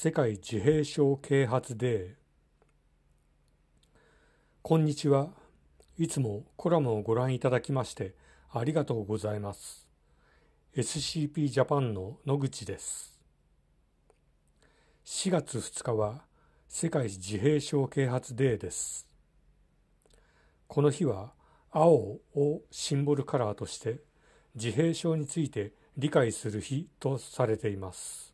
世界自閉症啓発デー。こんにちは。いつもコラムをご覧いただきましてありがとうございます。SCP ジャパンの野口です。4月2日は世界自閉症啓発デーです。この日は青をシンボルカラーとして自閉症について理解する日とされています。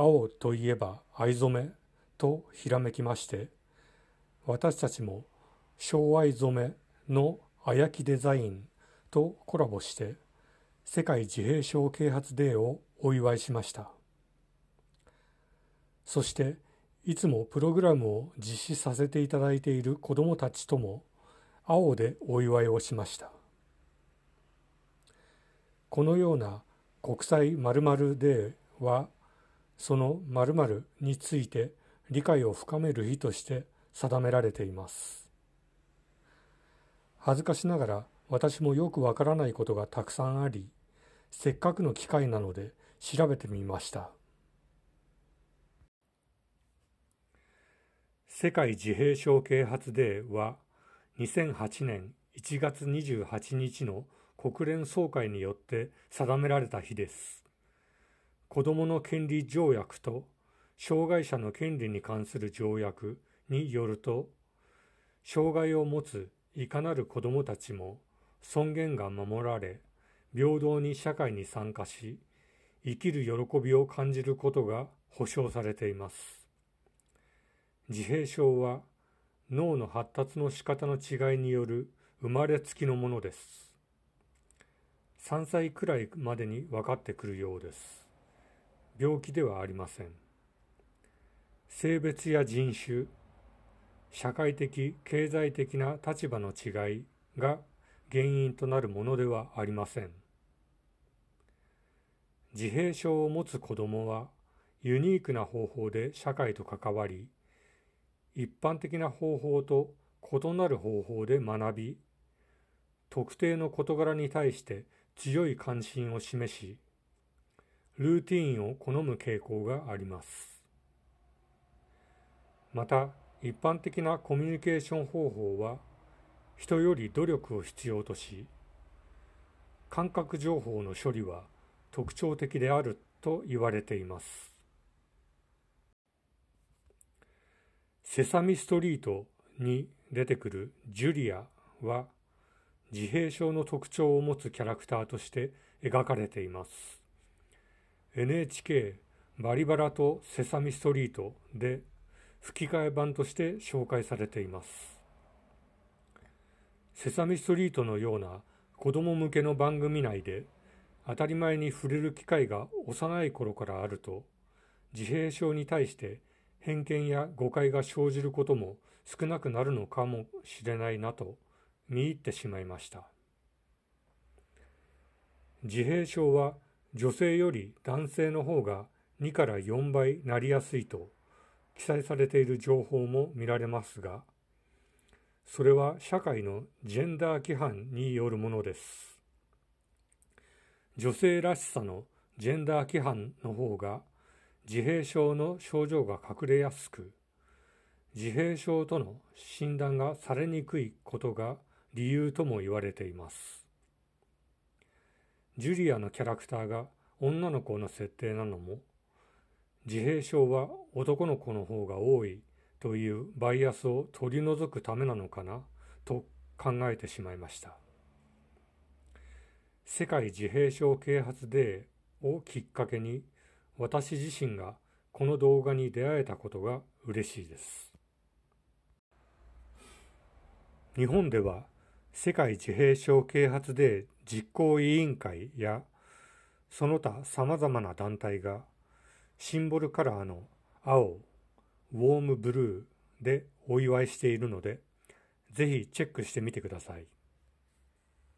青といえば藍染めとひらめきまして私たちも昭愛染めのあやきデザインとコラボして世界自閉症啓発デーをお祝いしました。そしていつもプログラムを実施させていただいている子どもたちとも青でお祝いをしました。このような国際〇〇デーはその〇〇について理解を深める日として定められています恥ずかしながら私もよくわからないことがたくさんありせっかくの機会なので調べてみました世界自閉症啓発デーは2008年1月28日の国連総会によって定められた日です。子どもの権利条約と障害者の権利に関する条約によると、障害を持ついかなる子どもたちも尊厳が守られ、平等に社会に参加し、生きる喜びを感じることが保障されています。自閉症は脳の発達の仕方の違いによる生まれつきのものです。3歳くらいまでに分かってくるようです。病気ではありません。性別や人種、社会的、経済的な立場の違いが原因となるものではありません。自閉症を持つ子供はユニークな方法で社会と関わり、一般的な方法と異なる方法で学び、特定の事柄に対して強い関心を示し、ルーティーンを好む傾向があります。また、一般的なコミュニケーション方法は、人より努力を必要とし、感覚情報の処理は特徴的であると言われています。セサミストリートに出てくるジュリアは自閉症の特徴を持つキャラクターとして描かれています。NHK バリバラとセサミストリートで吹き替え版として紹介されています。セサミストリートのような子供向けの番組内で当たり前に触れる機会が幼い頃からあると自閉症に対して偏見や誤解が生じることも少なくなるのかもしれないなと見入ってしまいました自閉症は女性より男性の方が2から4倍なりやすいと記載されている情報も見られますがそれは社会のジェンダー規範によるものです女性らしさのジェンダー規範の方が自閉症の症状が隠れやすく自閉症との診断がされにくいことが理由とも言われています。ジュリアのキャラクターが女の子の設定なのも自閉症は男の子の方が多いというバイアスを取り除くためなのかなと考えてしまいました。世界自閉症啓発デーをきっかけに私自身がこの動画に出会えたことが嬉しいです。日本では世界自閉症啓発デー実行委員会やその他様々な団体がシンボルカラーの青、ウォームブルーでお祝いしているので、ぜひチェックしてみてください。